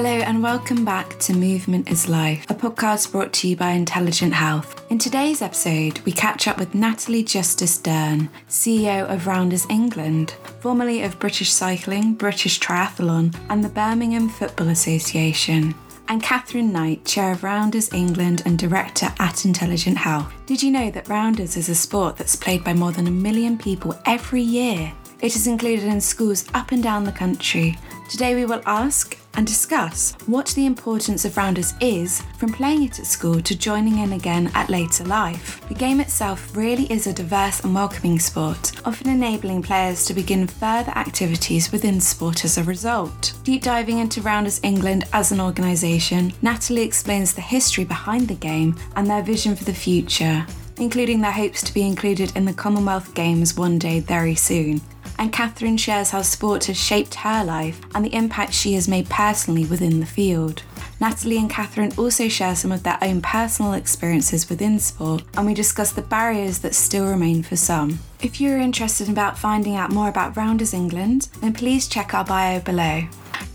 Hello, and welcome back to Movement is Life, a podcast brought to you by Intelligent Health. In today's episode, we catch up with Natalie Justice Dearn, CEO of Rounders England, formerly of British Cycling, British Triathlon, and the Birmingham Football Association, and Katherine Knight, Chair of Rounders England and Director at Intelligent Health. Did you know that Rounders is a sport that's played by more than a million people every year? It is included in schools up and down the country. Today we will ask and discuss what the importance of rounders is from playing it at school to joining in again at later life. The game itself really is a diverse and welcoming sport, often enabling players to begin further activities within sport as a result. Deep diving into Rounders England as an organisation, Natalie explains the history behind the game and their vision for the future, including their hopes to be included in the Commonwealth Games one day very soon and Katherine shares how sport has shaped her life and the impact she has made personally within the field. Natalie and Katherine also share some of their own personal experiences within sport, and we discuss the barriers that still remain for some. If you're interested about finding out more about Rounders England, then please check our bio below.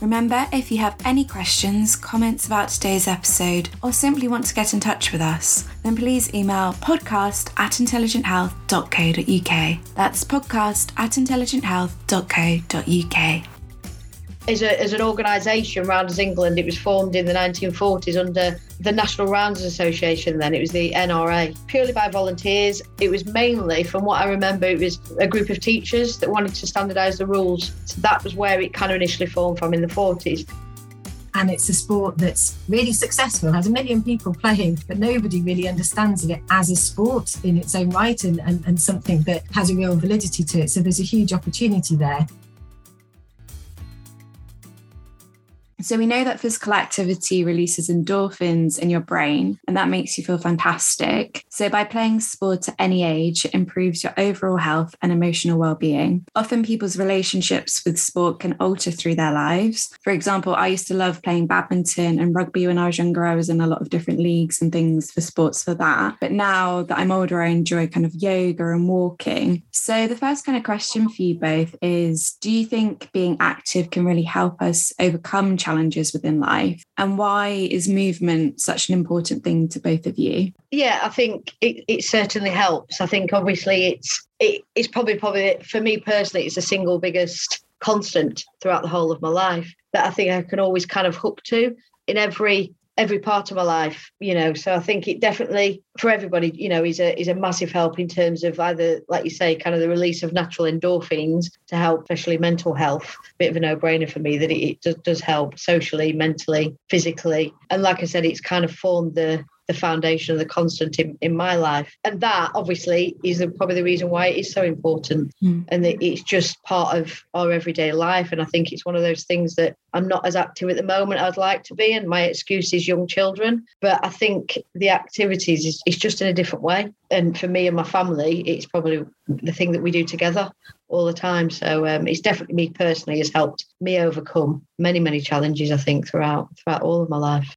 Remember, if you have any questions, comments about today's episode, or simply want to get in touch with us, then please email podcast at intelligenthealth.co.uk. That's podcast at intelligenthealth.co.uk as, a, as an organisation, Rounders England, it was formed in the 1940s under the National Rounders Association. Then it was the NRA, purely by volunteers. It was mainly, from what I remember, it was a group of teachers that wanted to standardise the rules. So that was where it kind of initially formed from in the 40s. And it's a sport that's really successful, has a million people playing, but nobody really understands it as a sport in its own right and, and, and something that has a real validity to it. So there's a huge opportunity there. So we know that physical activity releases endorphins in your brain and that makes you feel fantastic. So by playing sport at any age, it improves your overall health and emotional well-being. Often people's relationships with sport can alter through their lives. For example, I used to love playing badminton and rugby when I was younger. I was in a lot of different leagues and things for sports for that. But now that I'm older, I enjoy kind of yoga and walking. So the first kind of question for you both is do you think being active can really help us overcome challenges challenges within life? And why is movement such an important thing to both of you? Yeah, I think it, it certainly helps. I think obviously it's it, it's probably probably for me personally, it's the single biggest constant throughout the whole of my life that I think I can always kind of hook to in every every part of my life you know so i think it definitely for everybody you know is a is a massive help in terms of either like you say kind of the release of natural endorphins to help especially mental health. Bit of a no-brainer for me that it, it does, does help socially mentally physically. And like i said it's kind of formed the the foundation of the constant in, in my life. And that obviously is the, probably the reason why it is so important. Mm. And that it's just part of our everyday life. And I think it's one of those things that I'm not as active at the moment as I'd like to be. And my excuse is young children. But I think the activities is, is just in a different way. And for me and my family, it's probably the thing that we do together all the time. So um, it's definitely me personally has helped me overcome many, many challenges, I think, throughout throughout all of my life.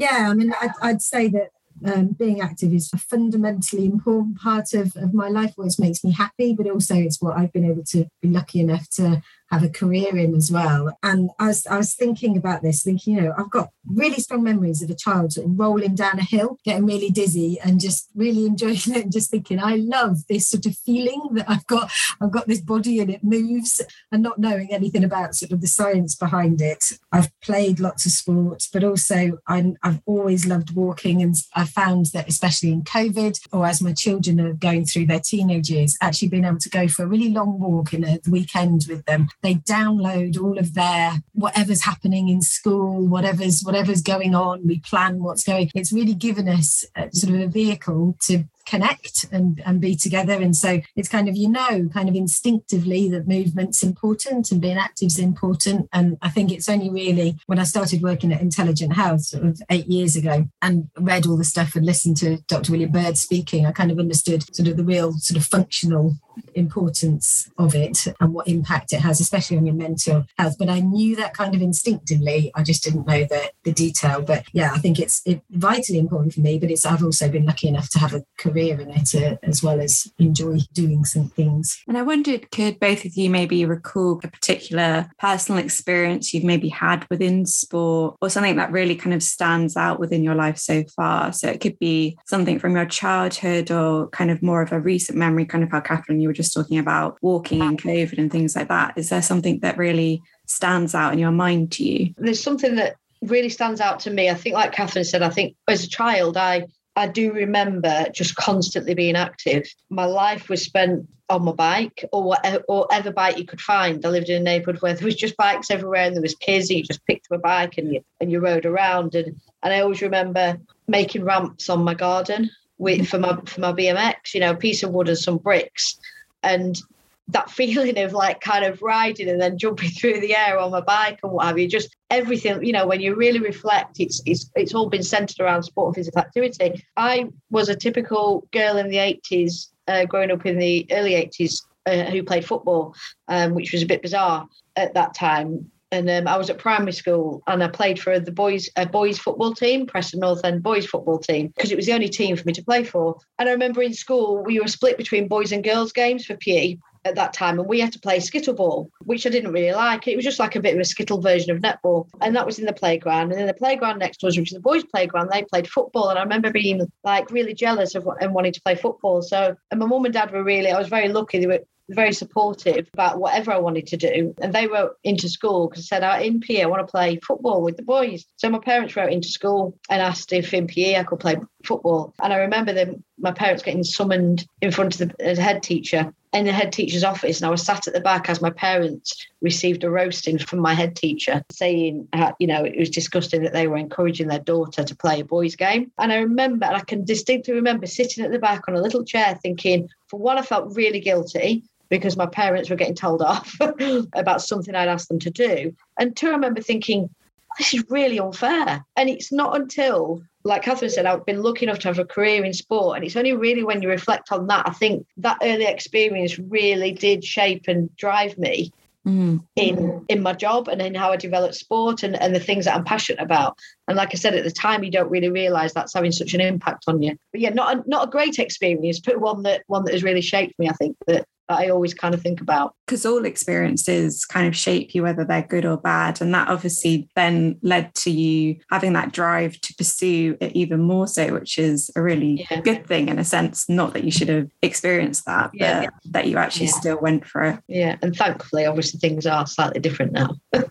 Yeah, I mean, I'd, I'd say that um, being active is a fundamentally important part of, of my life. Always makes me happy, but also it's what I've been able to be lucky enough to have a career in as well. And I was, I was thinking about this, thinking, you know, I've got really strong memories of a child rolling down a hill, getting really dizzy and just really enjoying it and just thinking, I love this sort of feeling that I've got, I've got this body and it moves and not knowing anything about sort of the science behind it. I've played lots of sports, but also i have always loved walking. And I found that especially in COVID or as my children are going through their teenage years, actually being able to go for a really long walk in a weekend with them they download all of their whatever's happening in school, whatever's whatever's going on. We plan what's going. It's really given us a, sort of a vehicle to connect and, and be together. And so it's kind of, you know, kind of instinctively that movement's important and being active is important. And I think it's only really when I started working at Intelligent Health sort of eight years ago and read all the stuff and listened to Dr. William Bird speaking, I kind of understood sort of the real sort of functional importance of it and what impact it has, especially on your mental health. But I knew that kind of instinctively. I just didn't know the, the detail. But yeah, I think it's it, vitally important for me. But it's I've also been lucky enough to have a career in it uh, as well as enjoy doing some things. And I wondered, could both of you maybe recall a particular personal experience you've maybe had within sport or something that really kind of stands out within your life so far? So it could be something from your childhood or kind of more of a recent memory, kind of how Katherine, you were just talking about walking and COVID and things like that. Is there something that really stands out in your mind to you? There's something that really stands out to me. I think, like Katherine said, I think as a child, I I do remember just constantly being active. My life was spent on my bike or whatever, whatever bike you could find. I lived in a neighbourhood where there was just bikes everywhere and there was kids and you just picked up a bike and you and you rode around. And and I always remember making ramps on my garden with for my for my BMX, you know, a piece of wood and some bricks. And that feeling of like kind of riding and then jumping through the air on my bike and what have you. Just everything, you know, when you really reflect, it's it's it's all been centered around sport and physical activity. I was a typical girl in the 80s, uh, growing up in the early 80s, uh, who played football, um, which was a bit bizarre at that time. And um, I was at primary school and I played for the boys a boys football team, Preston North End boys football team, because it was the only team for me to play for. And I remember in school we were split between boys and girls games for PE at that time, and we had to play skittle ball which I didn't really like. It was just like a bit of a skittle version of netball, and that was in the playground. And then the playground next to which is the boys' playground, they played football, and I remember being like really jealous of and wanting to play football. So, and my mum and dad were really, I was very lucky. They were very supportive about whatever I wanted to do. And they wrote into school because I said, oh, in PE, I want to play football with the boys. So my parents wrote into school and asked if in PE I could play football. And I remember them, my parents getting summoned in front of the, head teacher in the head teacher's office and I was sat at the back as my parents received a roasting from my head teacher saying, you know, it was disgusting that they were encouraging their daughter to play a boys' game. And I remember, and I can distinctly remember sitting at the back on a little chair thinking, for one, I felt really guilty because my parents were getting told off about something I'd asked them to do. And two, I remember thinking, this is really unfair. And it's not until like Katherine said, I've been lucky enough to have a career in sport. And it's only really when you reflect on that, I think that early experience really did shape and drive me mm. in in my job and in how I develop sport and, and the things that I'm passionate about. And like I said, at the time you don't really realise that's having such an impact on you. But yeah, not a, not a great experience, but one that one that has really shaped me, I think, that that I always kind of think about. Because all experiences kind of shape you, whether they're good or bad. And that obviously then led to you having that drive to pursue it even more so, which is a really yeah. good thing in a sense. Not that you should have experienced that, yeah. but that you actually yeah. still went for it. Yeah. And thankfully, obviously, things are slightly different now.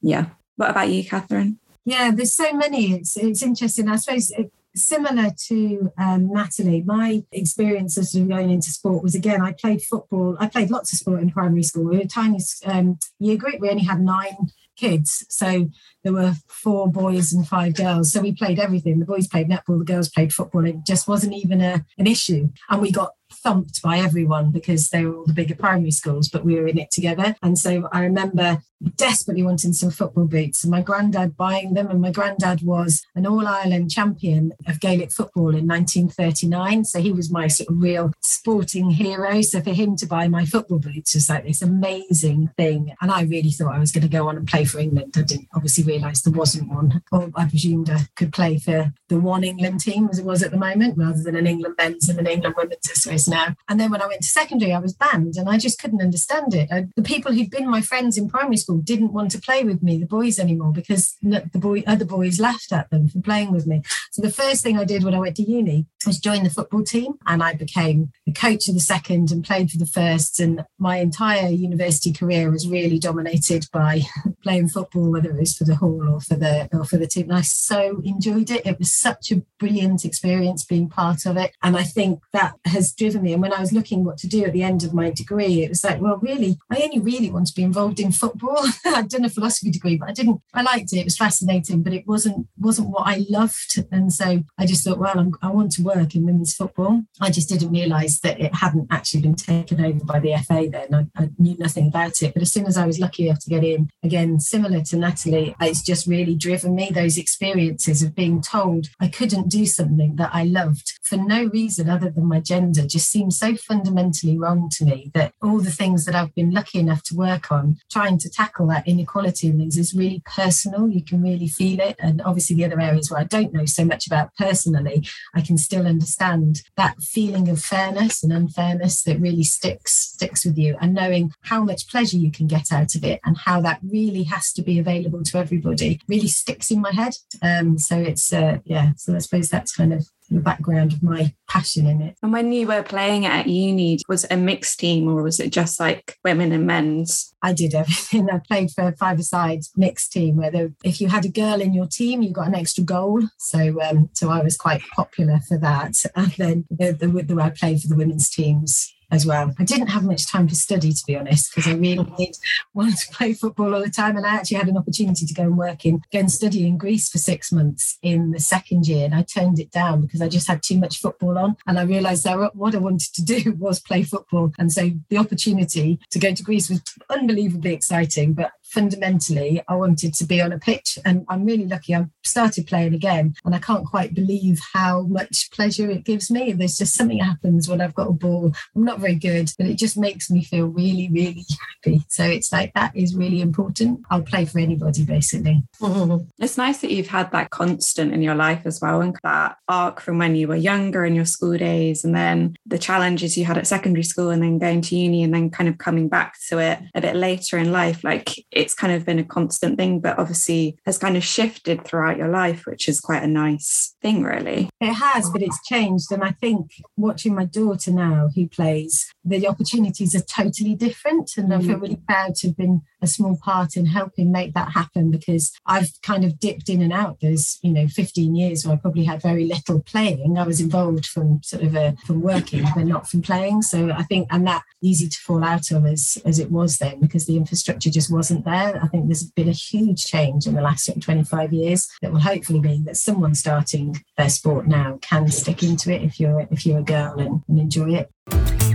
yeah. What about you, Katherine? Yeah, there's so many. It's it's interesting. I suppose it, similar to um, Natalie, my experience of going into sport was again, I played football. I played lots of sport in primary school. We were a tiny um, year group. We only had nine kids. So there were four boys and five girls. So we played everything. The boys played netball, the girls played football. It just wasn't even a, an issue. And we got thumped by everyone because they were all the bigger primary schools, but we were in it together. And so I remember desperately wanting some football boots and my granddad buying them. And my granddad was an All Ireland champion of Gaelic football in 1939. So he was my sort of real sporting hero. So for him to buy my football boots was like this amazing thing. And I really thought I was going to go on and play for England. I didn't obviously realise there wasn't one. Or I presumed I could play for the one England team as it was at the moment, rather than an England men's and an England women's as it is now. And then when I went to secondary, I was banned and I just couldn't understand it. I, the people who'd been my friends in primary school didn't want to play with me, the boys anymore, because the boy, other boys laughed at them for playing with me. So the first thing I did when I went to uni was join the football team and I became the coach of the second and played for the first. And my entire university career was really dominated by playing football, whether it was for the hall or for the or for the team. And I so enjoyed it. It was such a brilliant experience being part of it. And I think that has driven me. And when I was looking what to do at the end of my degree, it was like, well, really, I only really want to be involved in football. I'd done a philosophy degree, but I didn't. I liked it. It was fascinating, but it wasn't wasn't what I loved. And so I just thought, well, I'm, i want to work in women's football. I just didn't realise that it hadn't actually been taken over by the FA. Then I, I knew nothing about it. But as soon as I was lucky enough to get in, again, similar to Natalie, it's just really driven me. Those experiences of being told I couldn't do something that I loved for no reason other than my gender just seems so fundamentally wrong to me that all the things that I've been lucky enough to work on, trying to tackle that inequality and things is really personal. You can really feel it. And obviously, the other areas where I don't know so much about personally, I can still understand that feeling of fairness and unfairness that really sticks sticks with you and knowing how much pleasure you can get out of it and how that really has to be available to everybody really sticks in my head. Um, so it's uh, yeah. So I suppose that's kind of the background of my passion in it. And when you were playing at uni, was it a mixed team or was it just like women and men's? I did everything. I played for five side mixed team where the, if you had a girl in your team, you got an extra goal. So um, so I was quite popular for that. And then the, the, the I played for the women's teams as well. I didn't have much time to study, to be honest, because I really did want to play football all the time. And I actually had an opportunity to go and work in, go and study in Greece for six months in the second year. And I turned it down because I just had too much football on. And I realized that what I wanted to do was play football. And so the opportunity to go to Greece was unbelievably exciting. But fundamentally, I wanted to be on a pitch. And I'm really lucky I started playing again. And I can't quite believe how much pleasure it gives me. There's just something happens when I've got a ball. I'm not very good, but it just makes me feel really, really happy. So it's like that is really important. I'll play for anybody, basically. Mm-hmm. It's nice that you've had that constant in your life as well, and that arc from when you were younger in your school days, and then the challenges you had at secondary school, and then going to uni, and then kind of coming back to it a bit later in life. Like it's kind of been a constant thing, but obviously has kind of shifted throughout your life, which is quite a nice thing, really. It has, but it's changed. And I think watching my daughter now, who plays, the opportunities are totally different. And mm. I feel mm. really proud to have been a small part in helping make that happen because I've kind of dipped in and out those, you know, 15 years where I probably had very little playing. I was involved from sort of a, from working, but not from playing. So I think, and that easy to fall out of as, as it was then because the infrastructure just wasn't there. I think there's been a huge change in the last 25 years that will hopefully mean that someone starting their sport now can stick into it if you're if you're a girl and, and enjoy it.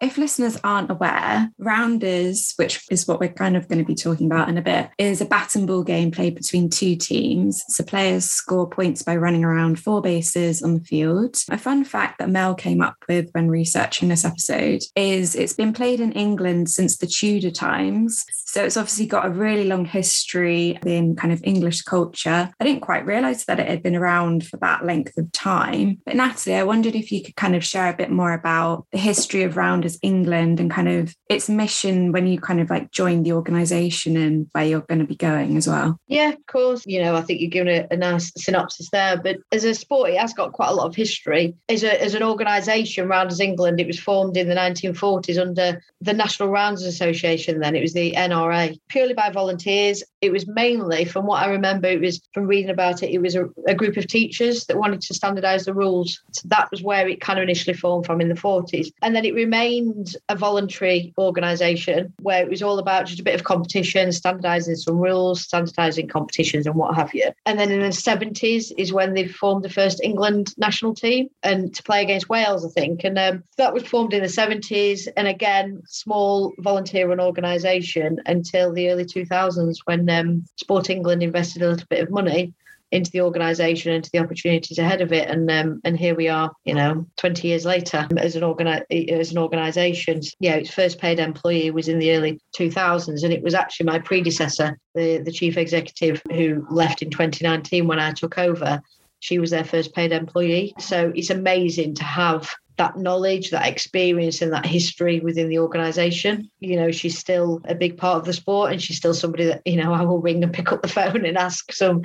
If listeners aren't aware, Rounders, which is what we're kind of going to be talking about in a bit, is a bat and ball game played between two teams. So players score points by running around four bases on the field. A fun fact that Mel came up with when researching this episode is it's been played in England since the Tudor times. So it's obviously got a really long history in kind of English culture. I didn't quite realize that it had been around for that length of time. But Natalie, I wondered if you could kind of share a bit more about the history of Rounders England and kind of its mission when you kind of like join the organization and where you're going to be going as well? Yeah, of course. You know, I think you're giving a, a nice synopsis there. But as a sport, it has got quite a lot of history. As, a, as an organisation, Rounders England, it was formed in the 1940s under the National Rounders Association. Then it was the NRA, purely by volunteers. It was mainly, from what I remember, it was from reading about it, it was a, a group of teachers that wanted to standardise the rules. So that was where it kind of initially formed from in the 40s. And then it remained a voluntary organisation where it was all about just a bit of competition, standardising some rules, standardising competitions and what have you. And then in the 70s is when they formed the first England national team and to play against Wales, I think. And um, that was formed in the 70s. And again, small volunteer run organisation until the early 2000s when um, Sport England invested a little bit of money into the organisation, into the opportunities ahead of it, and um, and here we are, you know, 20 years later as an organi- as an organisation. Yeah, its first paid employee was in the early 2000s, and it was actually my predecessor, the the chief executive, who left in 2019 when I took over. She was their first paid employee. So it's amazing to have that knowledge, that experience, and that history within the organisation. You know, she's still a big part of the sport, and she's still somebody that you know I will ring and pick up the phone and ask some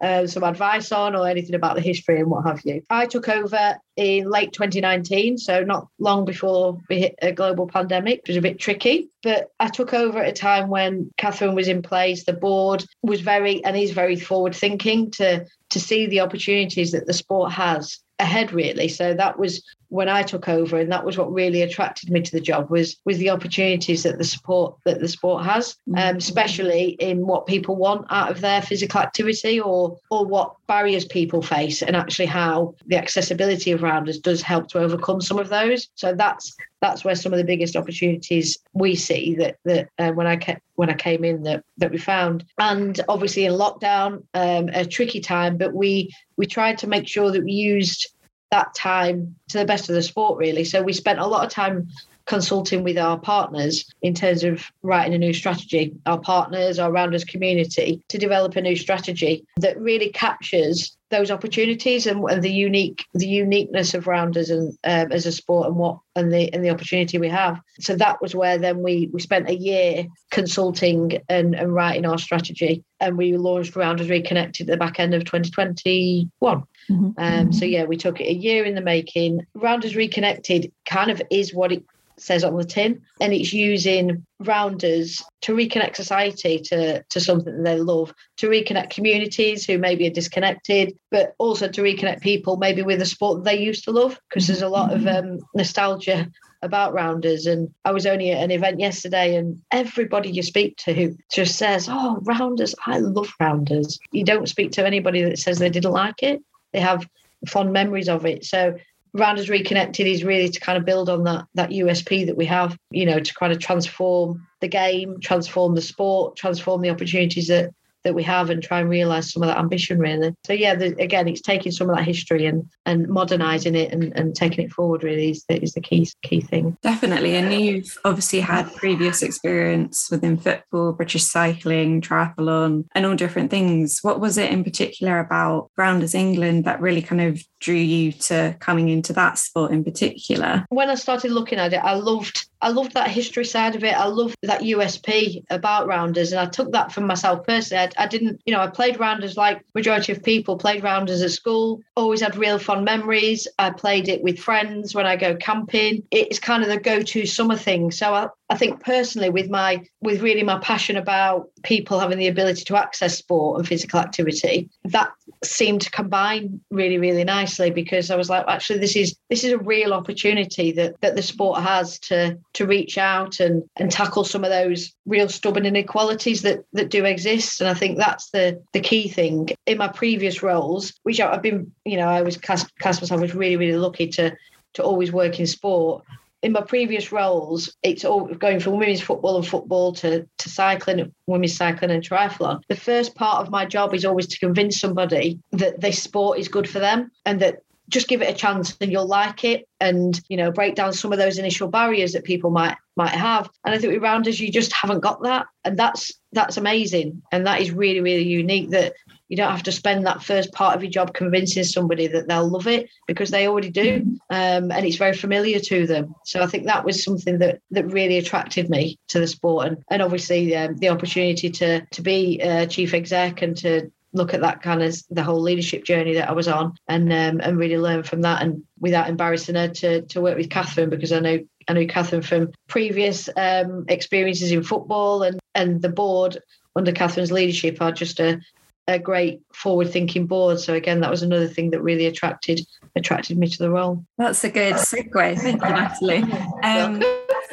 uh, some advice on or anything about the history and what have you. I took over in late 2019, so not long before we hit a global pandemic, which was a bit tricky. But I took over at a time when Katherine was in place. The board was very and is very forward thinking to to see the opportunities that the sport has ahead really so that was when I took over, and that was what really attracted me to the job was was the opportunities that the support that the sport has, um, especially in what people want out of their physical activity or or what barriers people face, and actually how the accessibility of rounders does help to overcome some of those. So that's that's where some of the biggest opportunities we see that that uh, when I kept when I came in that that we found. And obviously in lockdown, um, a tricky time, but we we tried to make sure that we used that time to the best of the sport really. So we spent a lot of time consulting with our partners in terms of writing a new strategy, our partners, our rounders community, to develop a new strategy that really captures those opportunities and, and the unique the uniqueness of rounders and um, as a sport and what and the and the opportunity we have. So that was where then we we spent a year consulting and, and writing our strategy, and we launched Rounders Reconnected at the back end of 2021. Mm-hmm. Um, so yeah, we took it a year in the making. Rounders Reconnected kind of is what it says on the tin, and it's using rounders to reconnect society to, to something that they love, to reconnect communities who maybe are disconnected, but also to reconnect people maybe with a sport that they used to love, because there's a lot of um, nostalgia about rounders. And I was only at an event yesterday, and everybody you speak to just says, Oh, rounders, I love rounders. You don't speak to anybody that says they didn't like it. They have fond memories of it. So Rounders Reconnected is really to kind of build on that that USP that we have, you know, to kind of transform the game, transform the sport, transform the opportunities that that we have and try and realize some of that ambition really. So yeah the, again it's taking some of that history and and modernizing it and, and taking it forward really is the, is the key key thing. Definitely. And you've obviously had previous experience within football british cycling triathlon and all different things. What was it in particular about rounders england that really kind of drew you to coming into that sport in particular? When i started looking at it i loved I loved that history side of it. I loved that USP about rounders, and I took that from myself personally. I, I, didn't, you know, I played rounders like majority of people played rounders at school. Always had real fond memories. I played it with friends when I go camping. It's kind of the go-to summer thing. So I, I think personally, with my with really my passion about people having the ability to access sport and physical activity, that seemed to combine really, really nicely because I was like, actually, this is this is a real opportunity that that the sport has to to reach out and and tackle some of those real stubborn inequalities that that do exist. And I think that's the the key thing. In my previous roles, which I've been, you know, I was cast, cast myself was really, really lucky to to always work in sport in my previous roles, it's all going from women's football and football to, to cycling, women's cycling and triathlon. The first part of my job is always to convince somebody that this sport is good for them and that just give it a chance and you'll like it and you know break down some of those initial barriers that people might might have. And i think with rounders you just haven't got that. And that's that's amazing. And that is really really unique that you don't have to spend that first part of your job convincing somebody that they'll love it because they already do, um, and it's very familiar to them. So I think that was something that that really attracted me to the sport, and and obviously um, the opportunity to to be a chief exec and to look at that kind of the whole leadership journey that I was on and um, and really learn from that and without embarrassing her to to work with Katherine because I know I know Katherine from previous um, experiences in football and and the board under Katherine's leadership are just a, a great forward thinking board. So again, that was another thing that really attracted attracted me to the role. That's a good segue. Thank you, Natalie. Um,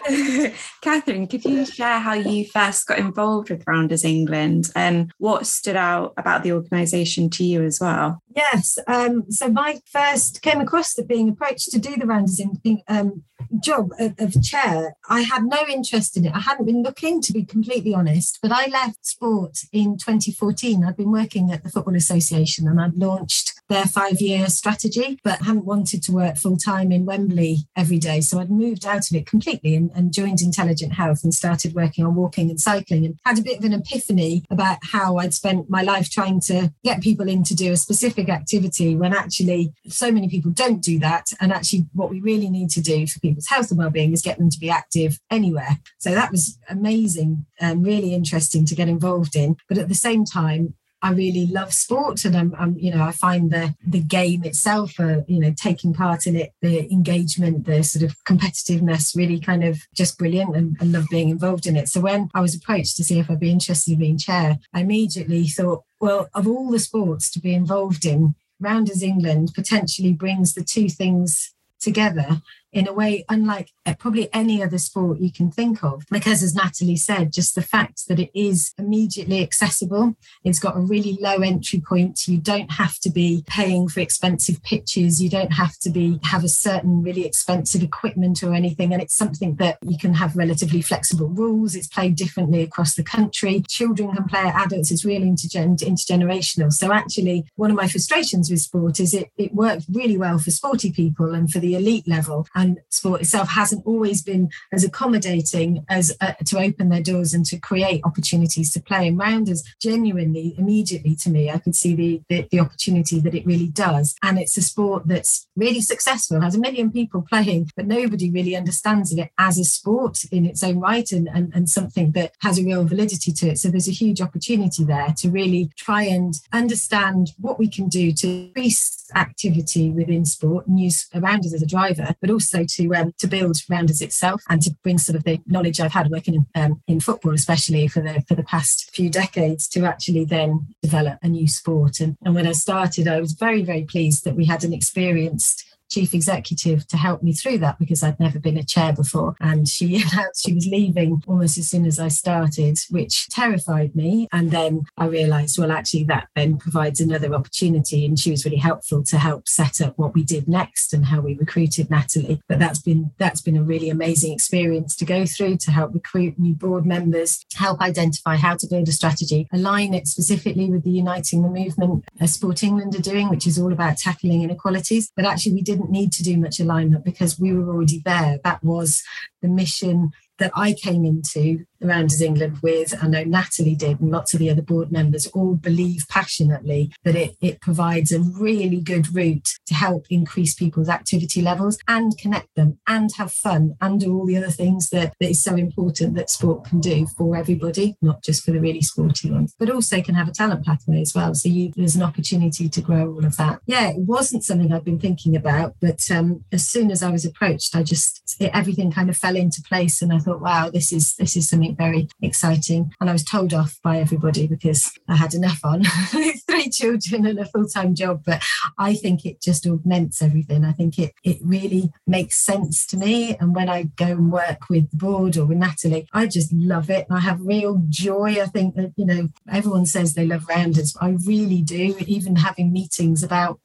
Katherine, could you share how you first got involved with Rounders England and what stood out about the organisation to you as well? Yes. Um, so my first came across the being approached to do the Rounders in, um, job of, of, chair. I had no interest in it. I hadn't been looking, to be completely honest. But I left sport in 2014. I'd been working at the Football Association and I'd launched their five year strategy, but hadn't wanted to work full time in Wembley every day. So I'd moved out of it completely and, and, joined Intelligent Health and started working on walking and cycling and had a bit of an epiphany about how I'd spent my life trying to get people in to do a specific activity when actually so many people don't do that. And actually, what we really need to do for people's health and well-being is get them to be active anywhere. So that was amazing and really interesting to get involved in. But at the same time, I really love sport, and I'm, I'm, you know, I find the the game itself, uh, you know, taking part in it, the engagement, the sort of competitiveness, really kind of just brilliant, and, and love being involved in it. So when I was approached to see if I'd be interested in being chair, I immediately thought, well, of all the sports to be involved in, Rounders England potentially brings the two things together in a way unlike uh, probably any other sport you can think of. Because, as Natalie said, just the fact that it is immediately accessible, it's got a really low entry point. You don't have to be paying for expensive pitches, you don't have to be have a certain really expensive equipment or anything. And it's something that you can have relatively flexible rules. It's played differently across the country. Children can play it, adults, it's really intergen- intergenerational. So, actually, one of my frustrations with sport is it, it works really well for sporty people and for the elite level. And sport itself hasn't always been as accommodating as uh, to open their doors and to create opportunities to play. And rounders genuinely, immediately to me, I could see the, the, the opportunity that it really does. And it's a sport that's really successful, has a million people playing, but nobody really understands it as a sport in its own right and, and, and something that has a real validity to it. So there's a huge opportunity there to really try and understand what we can do to increase activity within sport and use rounders as a driver, but also to um, to build rounders itself and to bring sort of the knowledge I've had working in, um, in football, especially for the for the past few decades, to actually then develop a new sport. And, and when I started, I was very very pleased that we had an experienced chief executive to help me through that because I'd never been a chair before. And she announced she was leaving almost as soon as I started, which terrified me. And then I realized, well, actually, that then provides another opportunity. And she was really helpful to help set up what we did next and how we recruited Natalie. But that's been that's been a really amazing experience to go through to help recruit new board members, help identify how to build a strategy, align it specifically with the Uniting the Movement uh, Sport England are doing, which is all about tackling inequalities. But actually, we did didn't need to do much alignment because we were already there. That was the mission that I came into Rounders England with, I know Natalie did, and lots of the other board members all believe passionately that it, it provides a really good route to help increase people's activity levels and connect them and have fun and do all the other things that, that is so important that sport can do for everybody, not just for the really sporty ones, but also can have a talent pathway as well. So you, there's an opportunity to grow all of that. Yeah, it wasn't something I'd been thinking about, but um, as soon as I was approached, I just, it, everything kind of fell into place and I thought, wow, this is, this is something very exciting. And I was told off by everybody because I had enough on three children and a full time job. But I think it just augments everything. I think it, it really makes sense to me. And when I go and work with the board or with Natalie, I just love it. I have real joy. I think that, you know, everyone says they love rounders. I really do. Even having meetings about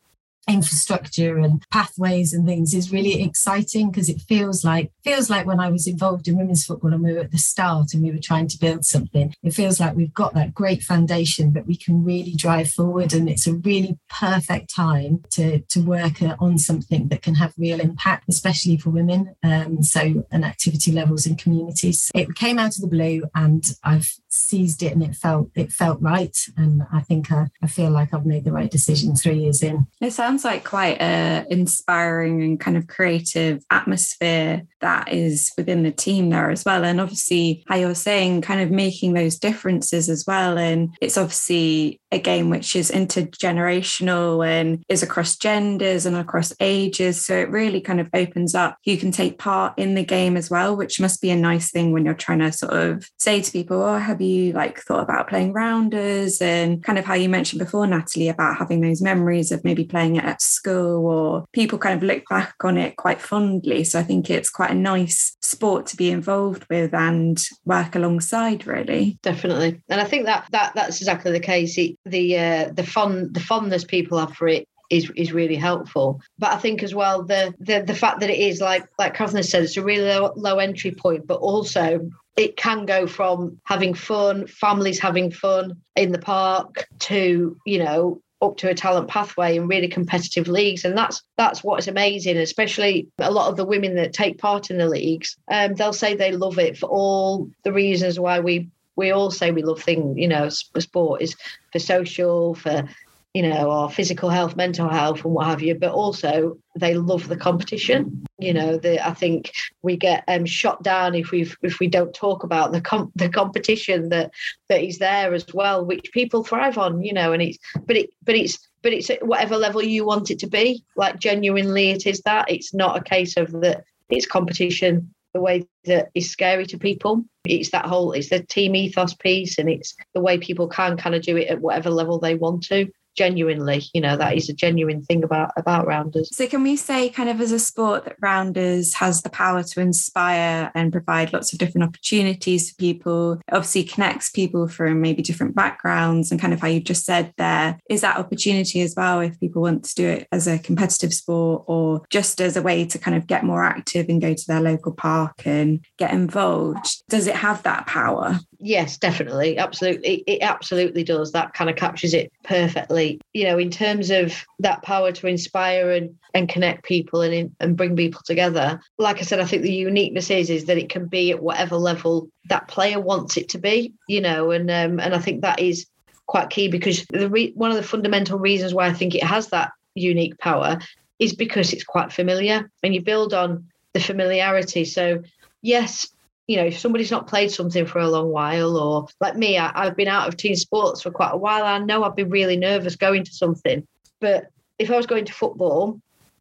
infrastructure and pathways and things is really exciting because it feels like feels like when I was involved in women's football and we were at the start and we were trying to build something it feels like we've got that great foundation that we can really drive forward and it's a really perfect time to to work on something that can have real impact especially for women um, so and activity levels in communities. It came out of the blue and I've seized it and it felt it felt right and I think I, I feel like I've made the right decision three years in it sounds like quite a inspiring and kind of creative atmosphere that is within the team there as well. And obviously, how you're saying, kind of making those differences as well. And it's obviously a game which is intergenerational and is across genders and across ages. So it really kind of opens up you can take part in the game as well, which must be a nice thing when you're trying to sort of say to people, Oh, have you like thought about playing rounders? And kind of how you mentioned before, Natalie, about having those memories of maybe playing it at school or people kind of look back on it quite fondly. So I think it's quite a nice sport to be involved with and work alongside, really. Definitely. And I think that that that's exactly the case. It, the uh, the fun the fondness people have for it is is really helpful. But I think as well the the the fact that it is like like Katherine said, it's a really low, low entry point, but also it can go from having fun, families having fun in the park, to you know up to a talent pathway in really competitive leagues and that's that's what is amazing especially a lot of the women that take part in the leagues um, they'll say they love it for all the reasons why we we all say we love things, you know, sport is for social, for you know, our physical health, mental health, and what have you. But also, they love the competition. You know, the, I think we get um, shot down if we if we don't talk about the com- the competition that that is there as well, which people thrive on. You know, and it's but it but it's but it's at whatever level you want it to be. Like genuinely, it is that. It's not a case of that. It's competition the way that is scary to people. It's that whole, it's the team ethos piece and it's the way people can kind of do it at whatever level they want to. Genuinely. You know, that is a genuine thing about about rounders. So can we say kind of as a sport that rounders has the power to inspire and provide lots of different opportunities for people, obviously connects people from maybe different backgrounds and kind of how you just said there, is that opportunity as well if people want to do it as a competitive sport or just as a way to kind of get more active and go to their local park and get involved? Does it have that power? Yes, definitely. Absolutely. It, absolutely does. That kind of captures it perfectly. You know, in terms of that power to inspire and, and connect people and, and bring people together. Like I said, I think the uniqueness is, is that it can be at whatever level that player wants it to be, you know, and um, and I think that is quite key because the re- one of the fundamental reasons why I think it has that unique power is because it's quite familiar and you build on the familiarity. So yes, you know, if somebody's not played something for a long while, or like me, I, have been out of team sports for quite a while. I know I'd be really nervous going to something. But if I was going to football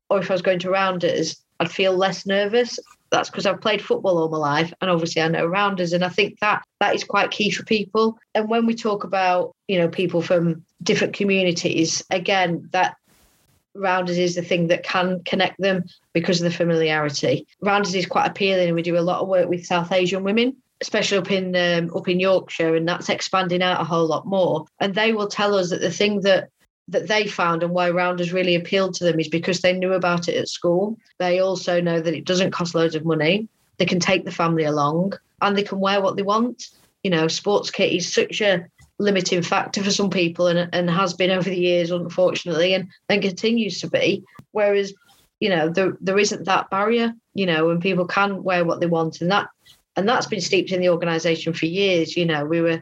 or if I was going to rounders, I'd feel less nervous. That's because I've played football all my life and obviously I know rounders. And I think that that is quite key for people. And when we talk about, you know, people from different communities, again, that Rounders is the thing that can connect them because of the familiarity. Rounders is quite appealing, and we do a lot of work with South Asian women, especially up in um, up in Yorkshire, and that's expanding out a whole lot more. And they will tell us that the thing that that they found and why Rounders really appealed to them is because they knew about it at school. They also know that it doesn't cost loads of money. They can take the family along and they can wear what they want. You know, sports kit is such a limiting factor for some people and, and has been over the years, unfortunately, and, and continues to be. Whereas, you know, there, there isn't that barrier, you know, and people can wear what they want. And that and that's been steeped in the organisation for years. You know, we were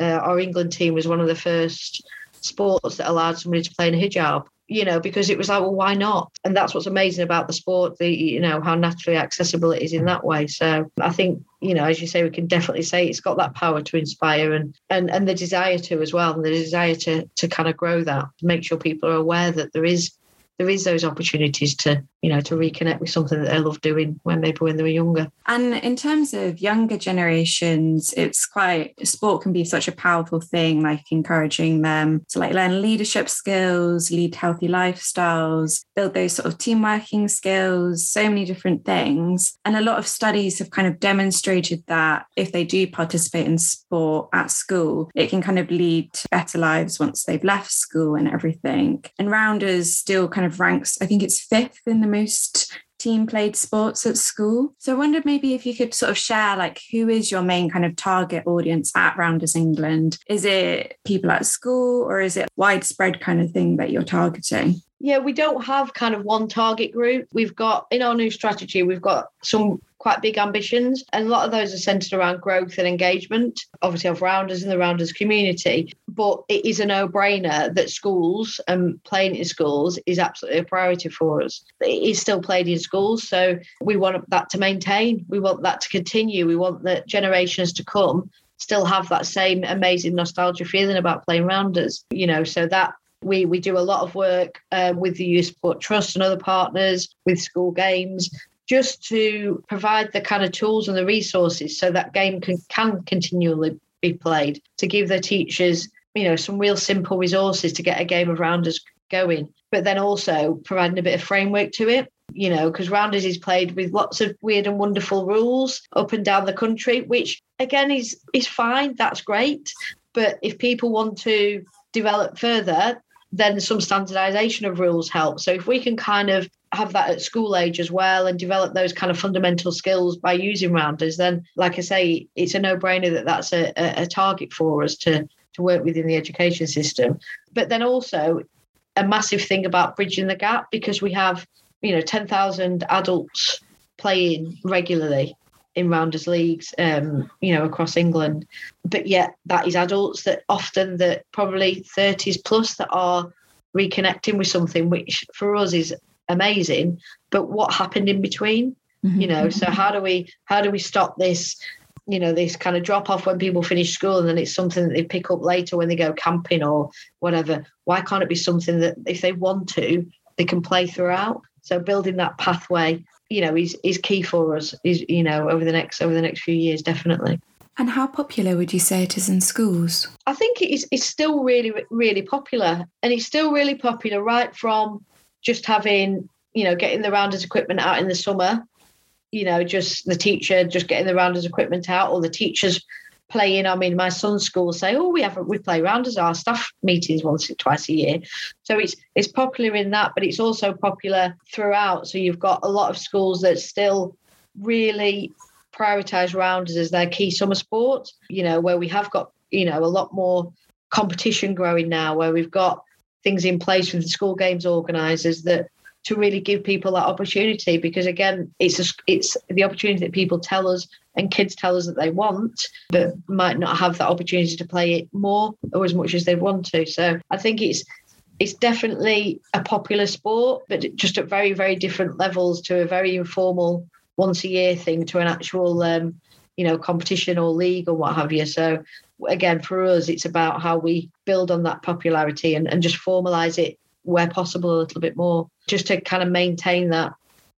uh, our England team was one of the first sports that allowed somebody to play in a hijab you know, because it was like, well, why not? And that's what's amazing about the sport, the you know, how naturally accessible it is in that way. So I think, you know, as you say, we can definitely say it's got that power to inspire and and and the desire to as well, and the desire to to kind of grow that, make sure people are aware that there is there is those opportunities to you know to reconnect with something that they loved doing when maybe when they were younger. And in terms of younger generations it's quite sport can be such a powerful thing like encouraging them to like learn leadership skills lead healthy lifestyles build those sort of team working skills so many different things. And a lot of studies have kind of demonstrated that if they do participate in sport at school it can kind of lead to better lives once they've left school and everything. And rounders still kind of ranks i think it's fifth in the most team played sports at school. So I wondered maybe if you could sort of share like who is your main kind of target audience at Rounders England? Is it people at school or is it widespread kind of thing that you're targeting? Yeah, we don't have kind of one target group. We've got in our new strategy, we've got some quite big ambitions, and a lot of those are centered around growth and engagement, obviously of rounders and the rounders community. But it is a no-brainer that schools and playing in schools is absolutely a priority for us. It is still played in schools, so we want that to maintain. We want that to continue. We want the generations to come still have that same amazing nostalgia feeling about playing rounders. You know, so that we we do a lot of work um, with the Youth Sport Trust and other partners with school games just to provide the kind of tools and the resources so that game can, can continually be played to give the teachers you know some real simple resources to get a game of rounders going but then also providing a bit of framework to it you know because rounders is played with lots of weird and wonderful rules up and down the country which again is is fine that's great but if people want to develop further then some standardization of rules help. So if we can kind of have that at school age as well and develop those kind of fundamental skills by using rounders, then like I say, it's a no-brainer that that's a, a target for us to to work within the education system. But then also a massive thing about bridging the gap because we have you know 10,000 adults playing regularly in rounders leagues, um, you know, across England. But yet that is adults that often that probably 30s plus that are reconnecting with something, which for us is amazing. But what happened in between? Mm-hmm. You know, so how do we how do we stop this? You know, this kind of drop off when people finish school and then it's something that they pick up later when they go camping or whatever. Why can't it be something that if they want to, they can play throughout? So building that pathway you know is is key for us is you know over the next over the next few years definitely And how popular would you say it is in schools? I think it is, it's still really, really popular. And it's still really popular right from just having, you know, getting the rounders equipment out in the summer, you know, just the teacher just getting the rounders equipment out or the teachers playing. I mean, my son's school say, "Oh, we have we play rounders our staff meetings once or twice a year." So it's it's popular in that, but it's also popular throughout. So you've got a lot of schools that still really prioritize rounders as their key summer sport. You know, where we have got you know a lot more competition growing now, where we've got things in place with the school games organisers that to really give people that opportunity because again it's a, it's the opportunity that people tell us and kids tell us that they want but might not have that opportunity to play it more or as much as they want to. So i think it's it's definitely a popular sport but just at very very different levels to a very informal once a year thing to an actual um, you know competition or league or what have you. So again for us it's about how we build on that popularity and, and just formalize it where possible a little bit more just to kind of maintain that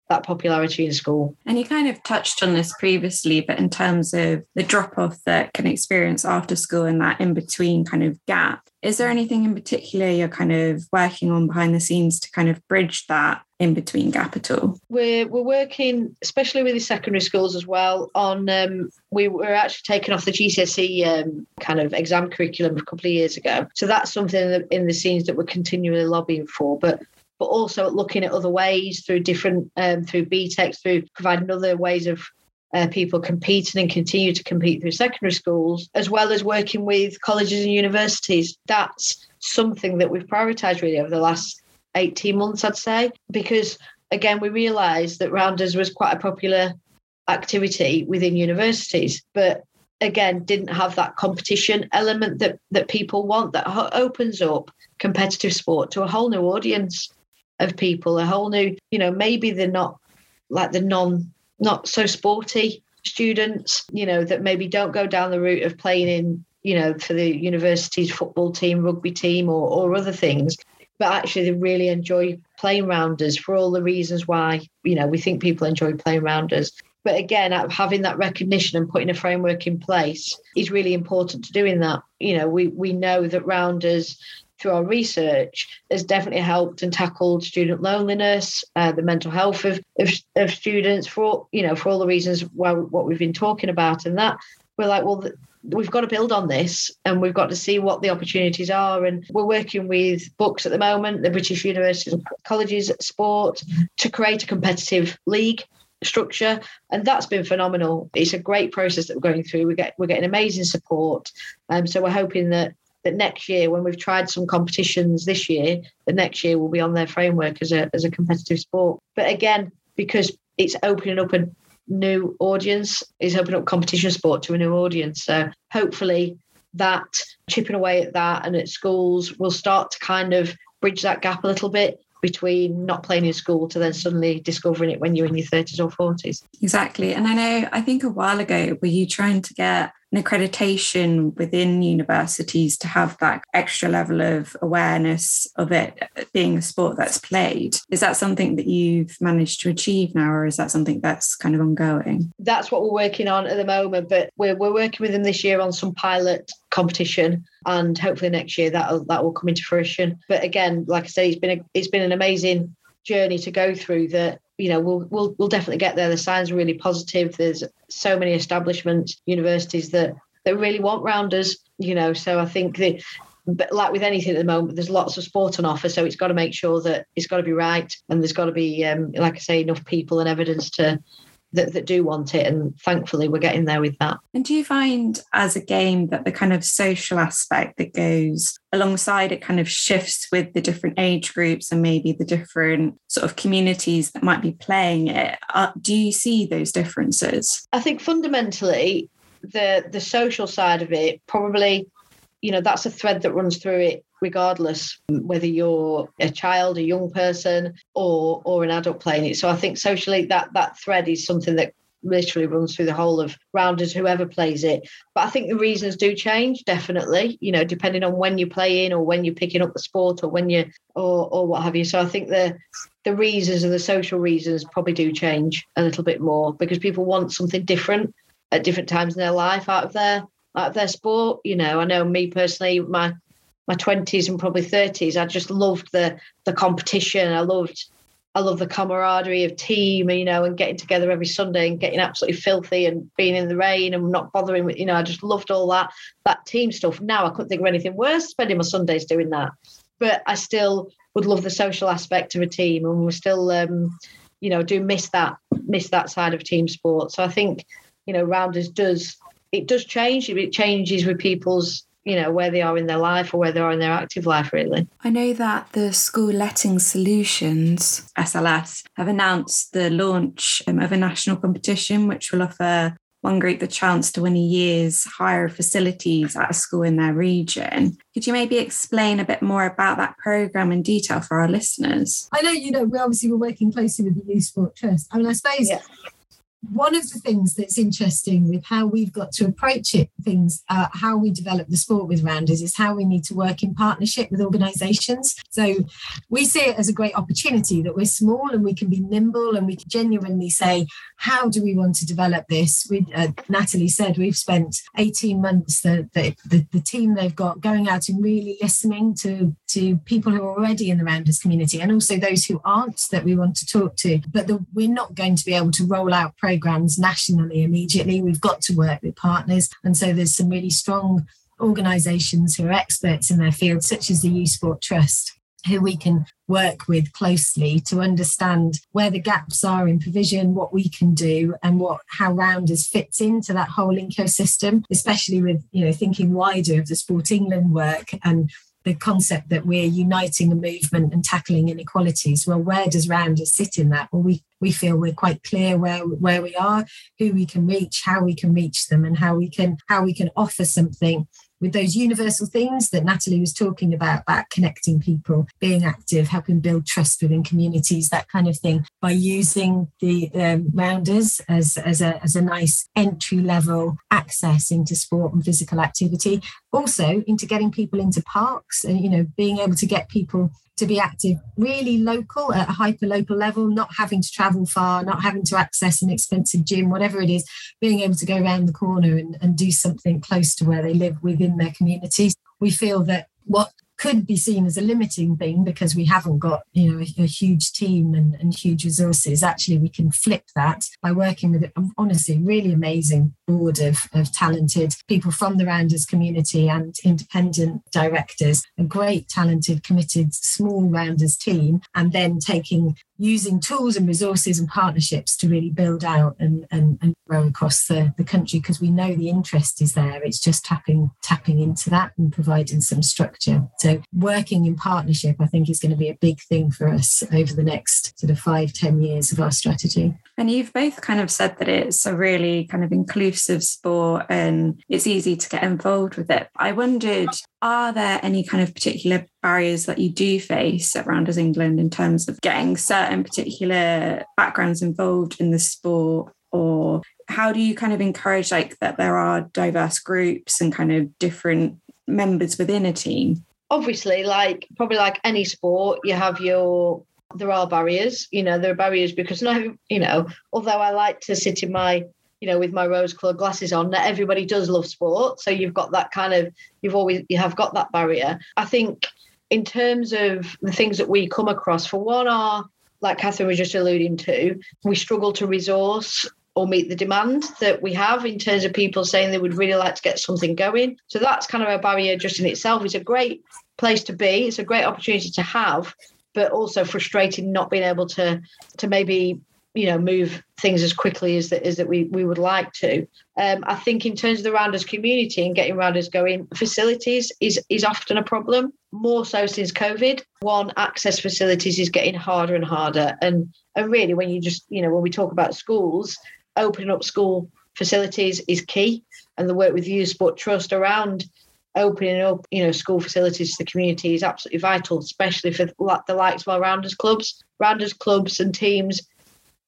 that popularity in school. And you kind of touched on this previously, but in terms of the drop off that can experience after school and that in between kind of gap, is there anything in particular you're kind of working on behind the scenes to kind of bridge that in between gap at all? We're we're working, especially with the secondary schools as well, on um, we were actually taken off the GCSE um, kind of exam curriculum a couple of years ago. So that's something in the, in the scenes that we're continually lobbying for. But but also looking at other ways through different um, through BTEC, through providing other ways of uh, people competing and continue to compete through secondary schools, as well as working with colleges and universities. That's something that we've prioritised really over the last 18 months, I'd say, because again, we realised that Rounders was quite a popular activity within universities, but again, didn't have that competition element that that people want that opens up competitive sport to a whole new audience of people, a whole new, you know, maybe they're not like the non, not so sporty students, you know, that maybe don't go down the route of playing in, you know, for the university's football team, rugby team, or, or other things. But actually, they really enjoy playing rounders for all the reasons why, you know, we think people enjoy playing rounders. But again, having that recognition and putting a framework in place is really important to doing that. You know, we we know that rounders through our research has definitely helped and tackled student loneliness, uh, the mental health of, of, of, students for you know for all the reasons why what we've been talking about, and that we're like, well, we've got to build on this and we've got to see what the opportunities are. And we're working with BUCS at the moment, the British Universities and Colleges Sport, to create a competitive league structure and that's been phenomenal it's a great process that we're going through we get we're getting amazing support um, so we're hoping that that next year, when we've tried some competitions this year, the next year will be on their framework as a as a competitive sport. But again, because it's opening up a new audience, is opening up competition sport to a new audience. So hopefully that chipping away at that and at schools will start to kind of bridge that gap a little bit between not playing in school to then suddenly discovering it when you're in your 30s or 40s. Exactly. And I know, I think a while ago, were you trying to get an accreditation within universities to have that extra level of awareness of it being a sport that's played. Is that something that you've managed to achieve now, or is that something that's kind of ongoing? That's what we're working on at the moment, but we're, we're working with them this year on some pilot competition and hopefully next year that that will come into fruition but again like i say it's been a, it's been an amazing journey to go through that you know we'll we'll we'll definitely get there. The signs are really positive. There's so many establishments universities that that really want rounders you know so i think that but like with anything at the moment, there's lots of sport on offer, so it's got to make sure that it's got to be right, and there's got to be, um, like I say, enough people and evidence to that, that do want it. And thankfully, we're getting there with that. And do you find as a game that the kind of social aspect that goes alongside it kind of shifts with the different age groups and maybe the different sort of communities that might be playing it? Uh, do you see those differences? I think fundamentally, the the social side of it probably you know that's a thread that runs through it regardless whether you're a child a young person or or an adult playing it. So i think socially that that thread is something that literally runs through the whole of rounders whoever plays it. But i think the reasons do change definitely you know depending on when you're playing or when you're picking up the sport or when you or or what have you. So i think the the reasons and the social reasons probably do change a little bit more because people want something different at different times in their life out of their out of their sport. You know, I know me personally, my my twenties and probably thirties, I just loved the the competition. I loved I love the camaraderie of team, you know, and getting together every Sunday and getting absolutely filthy and being in the rain and not bothering with, you know, I just loved all that that team stuff. Now I couldn't think of anything worse spending my Sundays doing that. But I still would love the social aspect of a team and we still um, you know, do miss that miss that side of team sport. So I think, you know, Rounders does it does change. It changes with people's you know where they are in their life or where they are in their active life really i know that the school letting solutions sls have announced the launch um, of a national competition which will offer one group the chance to win a year's hire facilities at a school in their region. Could you maybe explain a bit more about that program in detail for our listeners? I know, you know, we obviously were working closely with the Youth Sport Trust. I mean, I suppose yeah one of the things that's interesting with how we've got to approach it, things, uh, how we develop the sport with Rounders, is how we need to work in partnership with organisations. So we see it as a great opportunity that we're small and we can be nimble and we can genuinely say, how do we want to develop this? We, uh, Natalie said we've spent 18 months, the, the, the, the team they've got going out and really listening to, to people who are already in the Rounders community and also those who aren't that we want to talk to. But the, we're not going to be able to roll out programs nationally immediately. We've got to work with partners. And so there's some really strong organisations who are experts in their field, such as the Youth Sport Trust, who we can work with closely to understand where the gaps are in provision, what we can do, and what how Rounders fits into that whole ecosystem, especially with you know thinking wider of the Sport England work and the concept that we're uniting a movement and tackling inequalities. Well, where does Rounders sit in that? Well, we we feel we're quite clear where where we are, who we can reach, how we can reach them, and how we can how we can offer something with those universal things that Natalie was talking about, about connecting people, being active, helping build trust within communities, that kind of thing, by using the um, rounders as, as, a, as a nice entry level access into sport and physical activity. Also into getting people into parks and, you know, being able to get people to be active really local at a hyper local level, not having to travel far, not having to access an expensive gym, whatever it is, being able to go around the corner and, and do something close to where they live within their communities. We feel that what could be seen as a limiting thing because we haven't got you know a, a, huge team and, and huge resources actually we can flip that by working with honestly really amazing board of, of talented people from the rounders community and independent directors a great talented committed small rounders team and then taking using tools and resources and partnerships to really build out and, and, and grow across the, the country because we know the interest is there. It's just tapping tapping into that and providing some structure. So working in partnership, I think, is going to be a big thing for us over the next sort of five, ten years of our strategy. And you've both kind of said that it's a really kind of inclusive sport and it's easy to get involved with it. I wondered, are there any kind of particular barriers that you do face at Rounders England in terms of getting certain particular backgrounds involved in the sport? Or how do you kind of encourage like that there are diverse groups and kind of different members within a team? Obviously, like probably like any sport, you have your there are barriers. You know, there are barriers because no, you know, although I like to sit in my, you know, with my rose-colored glasses on, not everybody does love sport. So you've got that kind of, you've always, you have got that barrier. I think in terms of the things that we come across, for one, are like Katherine was just alluding to, we struggle to resource or meet the demand that we have in terms of people saying they would really like to get something going. So that's kind of a barrier just in itself. It's a great place to be. It's a great opportunity to have, but also frustrating not being able to to maybe you know move things as quickly as that as that we we would like to. Um, I think in terms of the rounders community and getting rounders going, facilities is is often a problem. More so since COVID. One, access facilities is getting harder and harder, and and really when you just you know when we talk about schools, opening up school facilities is key, and the work with Youth Sport Trust around opening up, you know, school facilities to the community is absolutely vital, especially for the likes of our rounders clubs. Rounders clubs and teams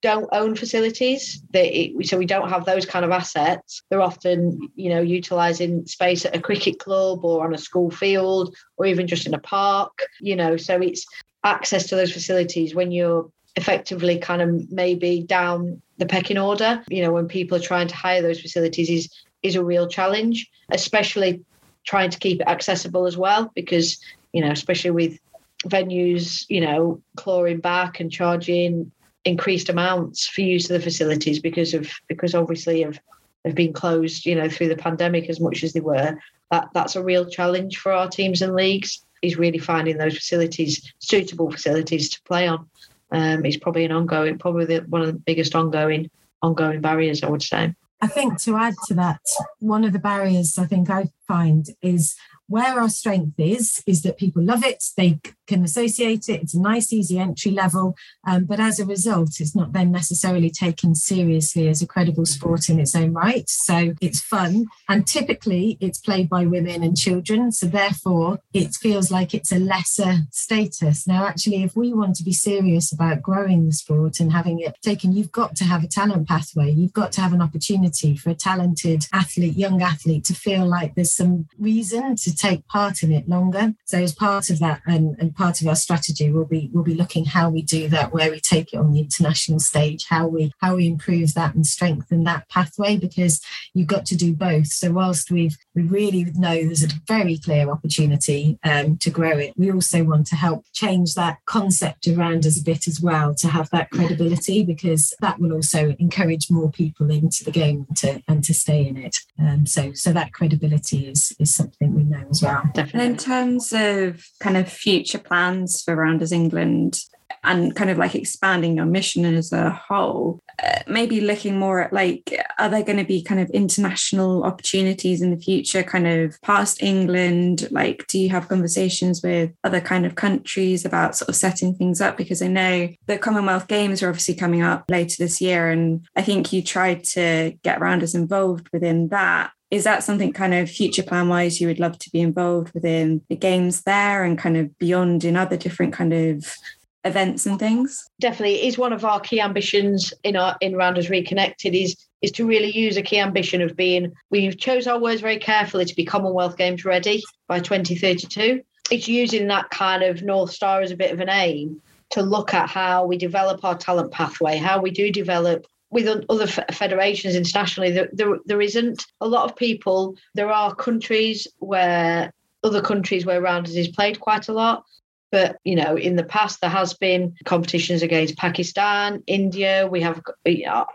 don't own facilities. They, so we don't have those kind of assets. They're often, you know, utilising space at a cricket club or on a school field or even just in a park. You know, so it's access to those facilities when you're effectively kind of maybe down the pecking order. You know, when people are trying to hire those facilities is is a real challenge, especially trying to keep it accessible as well, because, you know, especially with venues, you know, clawing back and charging increased amounts for use of the facilities because of because obviously of have been closed, you know, through the pandemic as much as they were. That that's a real challenge for our teams and leagues. Is really finding those facilities, suitable facilities to play on. Um, is probably an ongoing, probably the, one of the biggest ongoing ongoing barriers, I would say. I think to add to that, one of the barriers I think I find is where our strength is is that people love it. They can associate it. It's a nice easy entry level. Um, but as a result it's not then necessarily taken seriously as a credible sport in its own right. So it's fun. And typically it's played by women and children. So therefore it feels like it's a lesser status. Now actually if we want to be serious about growing the sport and having it taken you've got to have a talent pathway. You've got to have an opportunity for a talented athlete young athlete to feel like there's some reason to take part in it longer. So as part of that and, and part of our strategy, we'll be we'll be looking how we do that, where we take it on the international stage, how we how we improve that and strengthen that pathway because you've got to do both. So whilst we've we really know there's a very clear opportunity um, to grow it, we also want to help change that concept around us a bit as well to have that credibility because that will also encourage more people into the game to, and to stay in it. Um, so so that credibility is is something we know as well. Definitely. And in terms of kind of future plans for Rounders England and kind of like expanding your mission as a whole, uh, maybe looking more at like, are there going to be kind of international opportunities in the future, kind of past England? Like, do you have conversations with other kind of countries about sort of setting things up? Because I know the Commonwealth Games are obviously coming up later this year. And I think you tried to get Rounders involved within that is that something kind of future plan wise you would love to be involved within the games there and kind of beyond in other different kind of events and things? Definitely. Is one of our key ambitions in our in rounders reconnected is is to really use a key ambition of being we've chose our words very carefully to be commonwealth games ready by 2032 it's using that kind of north star as a bit of an aim to look at how we develop our talent pathway how we do develop with other federations internationally, there, there, there isn't a lot of people. There are countries where other countries where rounders is played quite a lot. But you know, in the past, there has been competitions against Pakistan, India. We have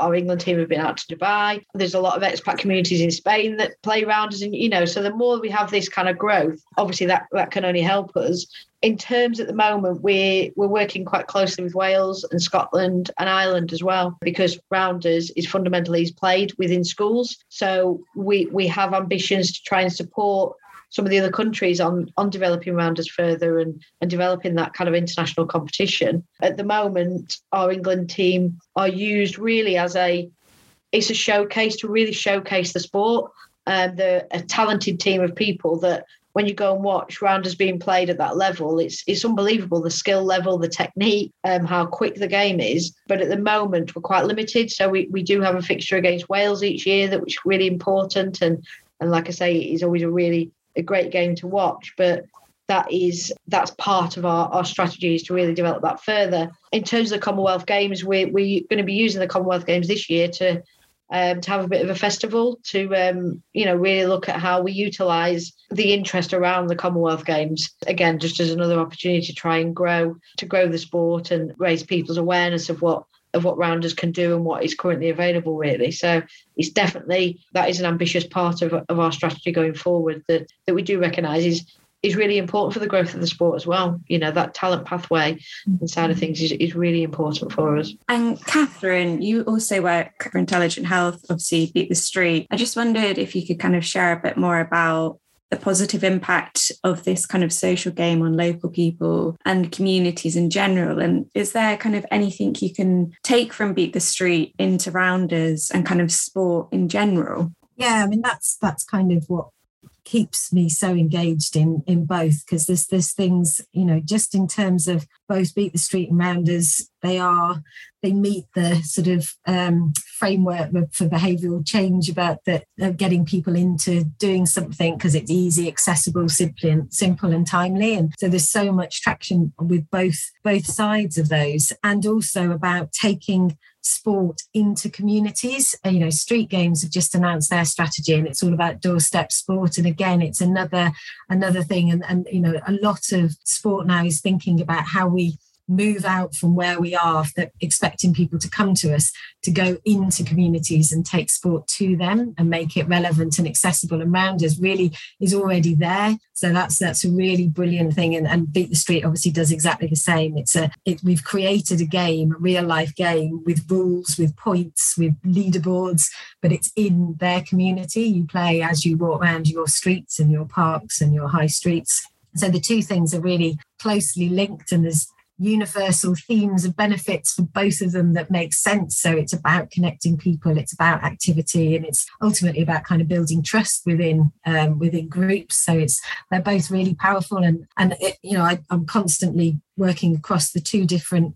our England team have been out to Dubai. There's a lot of expat communities in Spain that play rounders, and you know, so the more we have this kind of growth, obviously that that can only help us. In terms at the moment, we're we're working quite closely with Wales and Scotland and Ireland as well, because rounders is fundamentally is played within schools. So we we have ambitions to try and support some of the other countries on on developing rounders further and and developing that kind of international competition. At the moment, our England team are used really as a it's a showcase to really showcase the sport. And the a talented team of people that when you go and watch rounders being played at that level, it's it's unbelievable the skill level, the technique, um, how quick the game is. But at the moment, we're quite limited. So we, we do have a fixture against Wales each year that which is really important. And and like I say, it's always a really a great game to watch. But that is that's part of our, our strategy is to really develop that further. In terms of the Commonwealth Games, we're, we're going to be using the Commonwealth Games this year to um, to have a bit of a festival to um, you know really look at how we utilise the interest around the Commonwealth Games again just as another opportunity to try and grow to grow the sport and raise people's awareness of what of what rounders can do and what is currently available really so it's definitely that is an ambitious part of, of our strategy going forward that that we do recognize is is really important for the growth of the sport as well. You know, that talent pathway inside of mm-hmm. things is, is really important for us. And Katherine, you also work for Intelligent Health, obviously Beat the Street. I just wondered if you could kind of share a bit more about the positive impact of this kind of social game on local people and communities in general? And is there kind of anything you can take from Beat the Street into Rounders and kind of sport in general? Yeah, I mean that's that's kind of what keeps me so engaged in in both because there's there's things you know just in terms of both beat the street and rounders they are they meet the sort of um, framework for behavioural change about that uh, getting people into doing something because it's easy accessible simply and simple and timely. And so there's so much traction with both both sides of those. And also about taking sport into communities. Uh, you know, Street Games have just announced their strategy, and it's all about doorstep sport. And again, it's another another thing. And and you know, a lot of sport now is thinking about how we move out from where we are, that expecting people to come to us, to go into communities and take sport to them and make it relevant and accessible around us really is already there. So that's that's a really brilliant thing. And, and Beat the Street obviously does exactly the same. It's a it, we've created a game, a real life game with rules, with points, with leaderboards, but it's in their community. You play as you walk around your streets and your parks and your high streets. So the two things are really closely linked, and there's universal themes of benefits for both of them that make sense. So it's about connecting people, it's about activity, and it's ultimately about kind of building trust within um, within groups. So it's they're both really powerful, and and it, you know I, I'm constantly working across the two different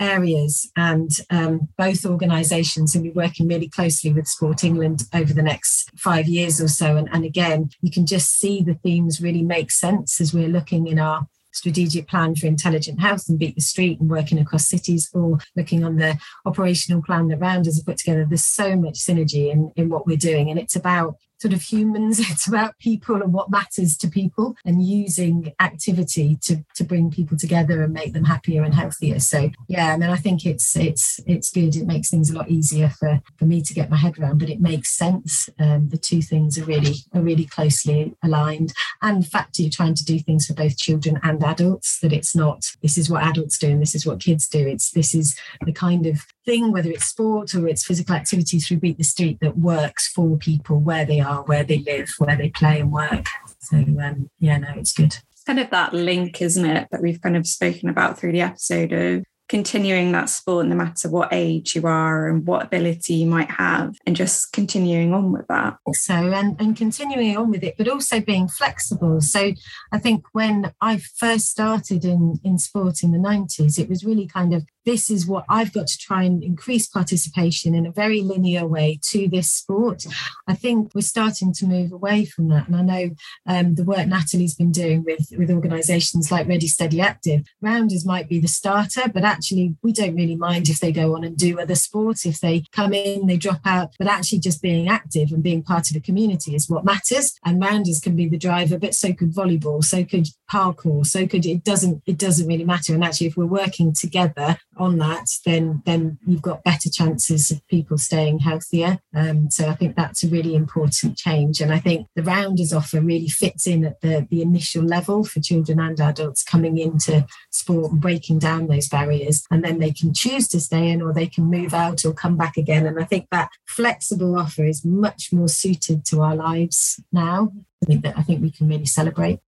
areas and um, both organisations will be working really closely with Sport England over the next five years or so. And, and again, you can just see the themes really make sense as we're looking in our strategic plan for intelligent health and beat the street and working across cities or looking on the operational plan that rounders have put together. There's so much synergy in, in what we're doing and it's about sort of humans it's about people and what matters to people and using activity to to bring people together and make them happier and healthier. So yeah i mean i think it's it's it's good. It makes things a lot easier for for me to get my head around but it makes sense. Um, the two things are really are really closely aligned. And the fact you're trying to do things for both children and adults that it's not this is what adults do and this is what kids do. It's this is the kind of thing whether it's sport or it's physical activity through beat the street that works for people where they are where they live where they play and work. So um, yeah no it's good. It's kind of that link isn't it that we've kind of spoken about through the episode of continuing that sport no matter what age you are and what ability you might have and just continuing on with that. So and, and continuing on with it but also being flexible. So i think when i first started in in sport in the 90s it was really kind of this is what I've got to try and increase participation in a very linear way to this sport. I think we're starting to move away from that. And I know um, the work Natalie's been doing with, with organisations like Ready Steady Active, rounders might be the starter, but actually we don't really mind if they go on and do other sports, if they come in, they drop out, but actually just being active and being part of a community is what matters. And rounders can be the driver, but so could volleyball, so could parkour, so could it doesn't it doesn't really matter. And actually if we're working together on that, then then you've got better chances of people staying healthier. Um, so I think that's a really important change. And I think the Rounders offer really fits in at the, the initial level for children and adults coming into sport and breaking down those barriers. And then they can choose to stay in or they can move out or come back again. And I think that flexible offer is much more suited to our lives now. I think that I think we can really celebrate.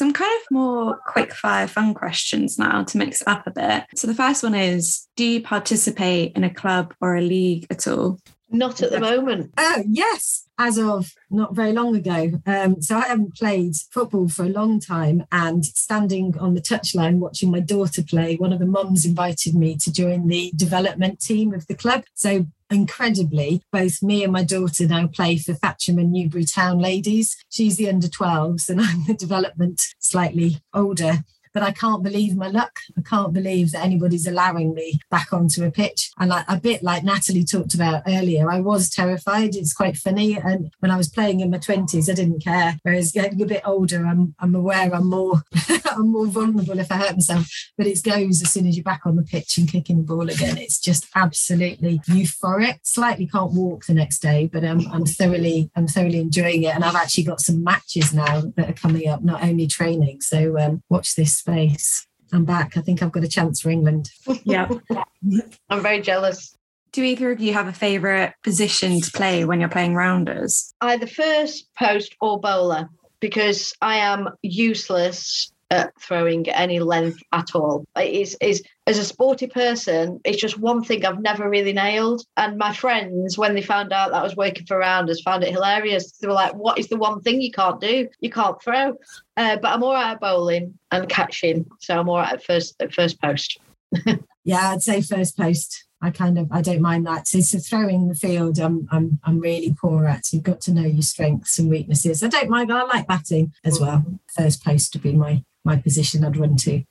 Some kind of more quick fire fun questions now to mix it up a bit. So the first one is Do you participate in a club or a league at all? Not at the moment. Oh, yes, as of not very long ago. Um, so I haven't played football for a long time and standing on the touchline watching my daughter play, one of the mums invited me to join the development team of the club. So incredibly, both me and my daughter now play for Thatcham and Newbury Town ladies. She's the under 12s and I'm the development slightly older but I can't believe my luck. I can't believe that anybody's allowing me back onto a pitch. And like a bit like Natalie talked about earlier, I was terrified. It's quite funny. And when I was playing in my twenties, I didn't care. Whereas getting a bit older, I'm I'm aware I'm more I'm more vulnerable if I hurt myself. But it goes as soon as you're back on the pitch and kicking the ball again. It's just absolutely euphoric. Slightly can't walk the next day, but um, I'm thoroughly I'm thoroughly enjoying it. And I've actually got some matches now that are coming up, not only training. So um, watch this space. I'm back. I think I've got a chance for England. Yeah. I'm very jealous. Do either of you have a favourite position to play when you're playing rounders? Either first post or bowler, because I am useless at throwing any length at all. It is, is as a sporty person, it's just one thing I've never really nailed. And my friends, when they found out that I was working for Rounders, found it hilarious. They were like, "What is the one thing you can't do? You can't throw." Uh, but I'm all right at bowling and catching, so I'm all right at first at first post. yeah, I'd say first post. I kind of I don't mind that. So, so throwing the field, I'm I'm I'm really poor at. You've got to know your strengths and weaknesses. I don't mind. I like batting as well. First post to be my my position I'd run to.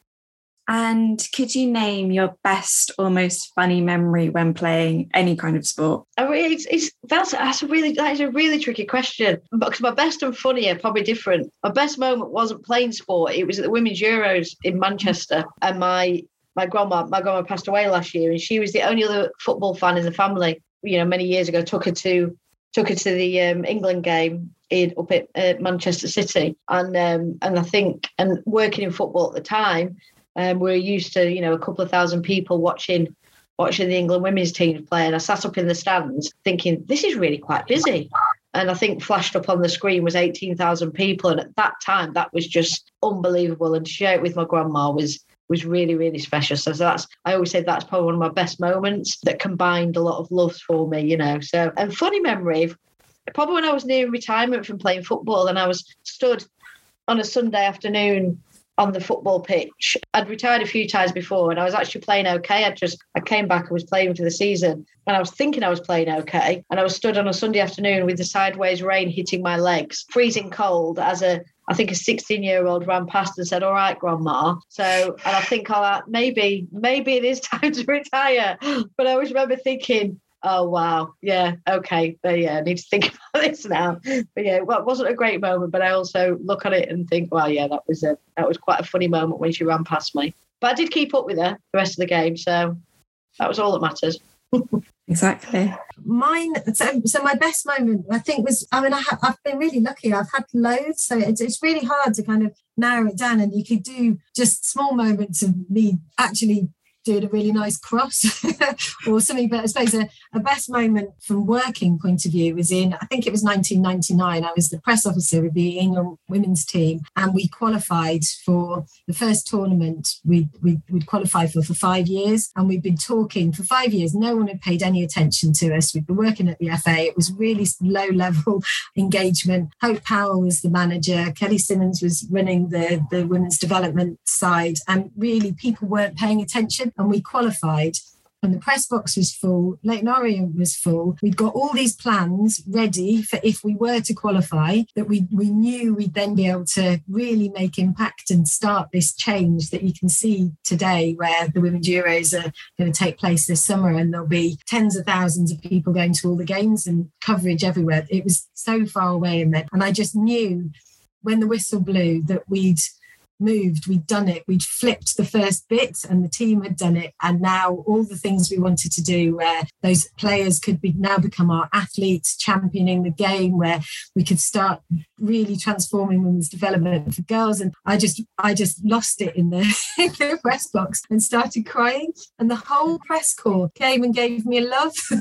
And could you name your best or most funny memory when playing any kind of sport? It's, it's that's that's a really that is a really tricky question because my best and funny are probably different. My best moment wasn't playing sport; it was at the Women's Euros in Manchester, and my my grandma my grandma passed away last year, and she was the only other football fan in the family. You know, many years ago, took her to took her to the um, England game in up at uh, Manchester City, and um, and I think and working in football at the time, um, we're used to, you know, a couple of thousand people watching watching the England women's team play. And I sat up in the stands thinking, this is really quite busy. And I think flashed up on the screen was 18,000 people. And at that time, that was just unbelievable. And to share it with my grandma was was really, really special. So, so that's I always say that's probably one of my best moments that combined a lot of love for me, you know. So and funny memory, probably when I was near retirement from playing football and I was stood on a Sunday afternoon on the football pitch. I'd retired a few times before and I was actually playing okay. I just I came back and was playing for the season and I was thinking I was playing okay. And I was stood on a Sunday afternoon with the sideways rain hitting my legs, freezing cold as a I think a 16 year old ran past and said, All right, grandma. So, and I think, oh, maybe, maybe it is time to retire. But I always remember thinking, oh wow. Yeah okay. But yeah i need to think about this now. But yeah well, it wasn't a great moment but i also look at it and think well yeah that was a that was quite a funny moment when she ran past me. But i did keep up with her the rest of the game so that was all that matters. Exactly. Mine so, so my best moment i think was i mean I have, i've been really lucky. I've had loads so it's, it's really hard to kind of narrow it down and you could do just small moments of me actually doing a really nice cross or something. But I suppose a, a, best moment from working point of view was in, I think it was 1999. I was the press officer of the England women's team and we qualified for the first tournament we, we, would qualified for for five years. And we'd been talking for five years. No one had paid any attention to us. We'd been working at the FA. It was really low level engagement. Hope Powell was the manager. Kelly Simmons was running the, the women's development side. And really people weren't paying attention and we qualified and the press box was full, Leyton Orient was full. We'd got all these plans ready for if we were to qualify, that we, we knew we'd then be able to really make impact and start this change that you can see today, where the Women's Euros are going to take place this summer and there'll be tens of thousands of people going to all the games and coverage everywhere. It was so far away in. And I just knew when the whistle blew that we'd moved, we'd done it, we'd flipped the first bit and the team had done it. And now all the things we wanted to do where those players could be now become our athletes, championing the game, where we could start really transforming women's development for girls. And I just I just lost it in the, in the press box and started crying. And the whole press corps came and gave me a love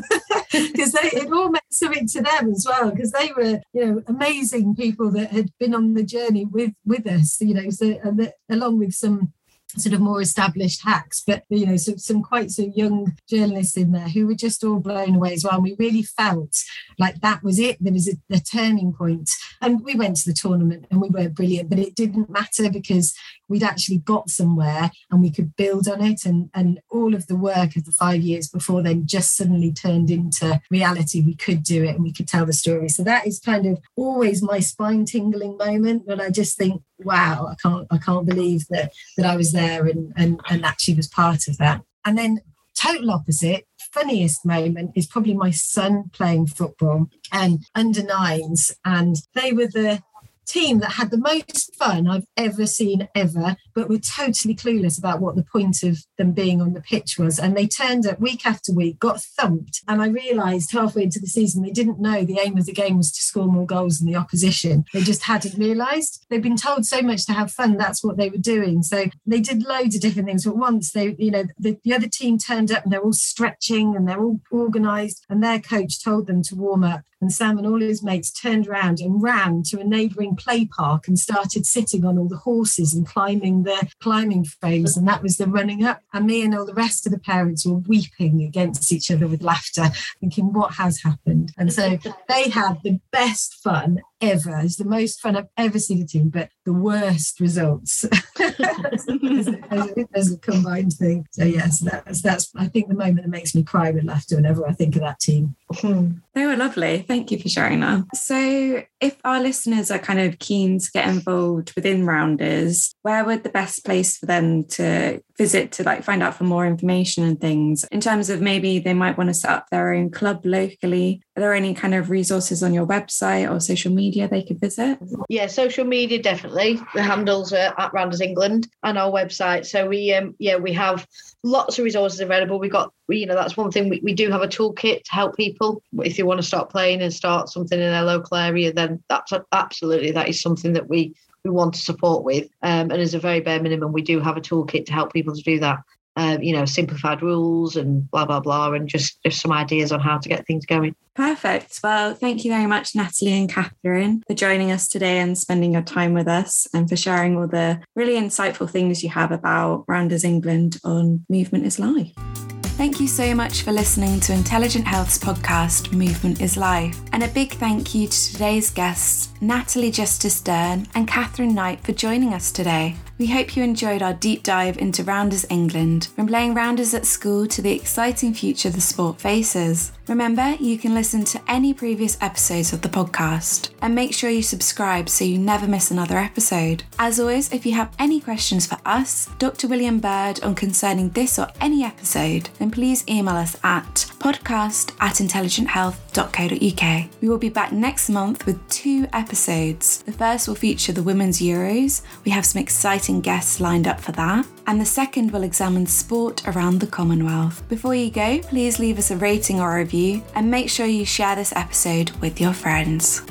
because it all meant something to them as well, because they were, you know, amazing people that had been on the journey with with us, you know. So and along with some sort of more established hacks, but you know, some, some quite so young journalists in there who were just all blown away as well. And we really felt like that was it. There was a, a turning point. And we went to the tournament and we were brilliant, but it didn't matter because we'd actually got somewhere and we could build on it. And, and all of the work of the five years before then just suddenly turned into reality. We could do it and we could tell the story. So that is kind of always my spine tingling moment when I just think, wow, I can't I can't believe that that I was there and and, and actually was part of that. And then total opposite, funniest moment is probably my son playing football and under nines. And they were the team that had the most fun I've ever seen ever, but were totally clueless about what the point of them being on the pitch was. And they turned up week after week, got thumped. And I realised halfway into the season they didn't know the aim of the game was to score more goals than the opposition. They just hadn't realised. They'd been told so much to have fun, that's what they were doing. So they did loads of different things. But once they, you know, the, the other team turned up and they're all stretching and they're all organised, and their coach told them to warm up. And Sam and all his mates turned around and ran to a neighbouring play park and started sitting on all the horses and climbing the climbing frames. And that was the running up. And me and all the rest of the parents were weeping against each other with laughter, thinking, what has happened? And so they had the best fun ever. It's the most fun I've ever seen a team, but the worst results as, a, as, as, a, combined thing. So yes, that's that's I think the moment that makes me cry with laughter whenever I think of that team. Hmm. They were lovely. Thank you for sharing that. So, if our listeners are kind of keen to get involved within Rounders, where would the best place for them to visit to like find out for more information and things in terms of maybe they might want to set up their own club locally? Are there any kind of resources on your website or social media they could visit? Yeah, social media definitely. The handles are at Rounders England and our website. So we um yeah we have lots of resources available. We've got you know that's one thing we, we do have a toolkit to help people if they want to start playing and start something in their local area. Then that's absolutely that is something that we we want to support with. Um, and as a very bare minimum, we do have a toolkit to help people to do that. Um, you know, simplified rules and blah blah blah, and just just some ideas on how to get things going. Perfect. Well, thank you very much, Natalie and Katherine, for joining us today and spending your time with us, and for sharing all the really insightful things you have about Rounders England on Movement is Life. Thank you so much for listening to Intelligent Health's podcast, Movement is Life. And a big thank you to today's guests, Natalie Justice Dearn and Katherine Knight, for joining us today. We hope you enjoyed our deep dive into Rounders England, from playing Rounders at school to the exciting future the sport faces. Remember, you can listen to any previous episodes of the podcast and make sure you subscribe so you never miss another episode. As always, if you have any questions for us, Dr. William Bird, on concerning this or any episode, then please email us at podcast at intelligenthealth.co.uk. We will be back next month with two episodes. The first will feature the Women's Euros. We have some exciting guests lined up for that, and the second will examine sport around the Commonwealth. Before you go, please leave us a rating or a review and make sure you share this episode with your friends.